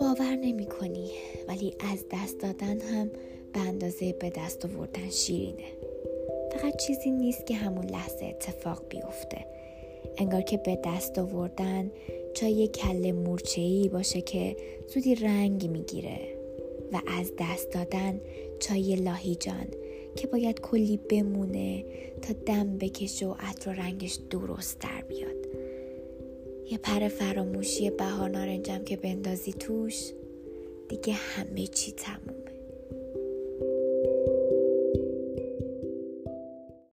باور نمی کنی ولی از دست دادن هم به اندازه به دست آوردن شیرینه. فقط چیزی نیست که همون لحظه اتفاق بیفته. انگار که به دست آوردن چای کل مورچه‌ای باشه که زودی رنگ می‌گیره. و از دست دادن چای لاهیجان که باید کلی بمونه تا دم بکشه و عطر و رنگش درست در بیاد. یه پر فراموشی بهار نارنجم که بندازی توش دیگه همه چی تموم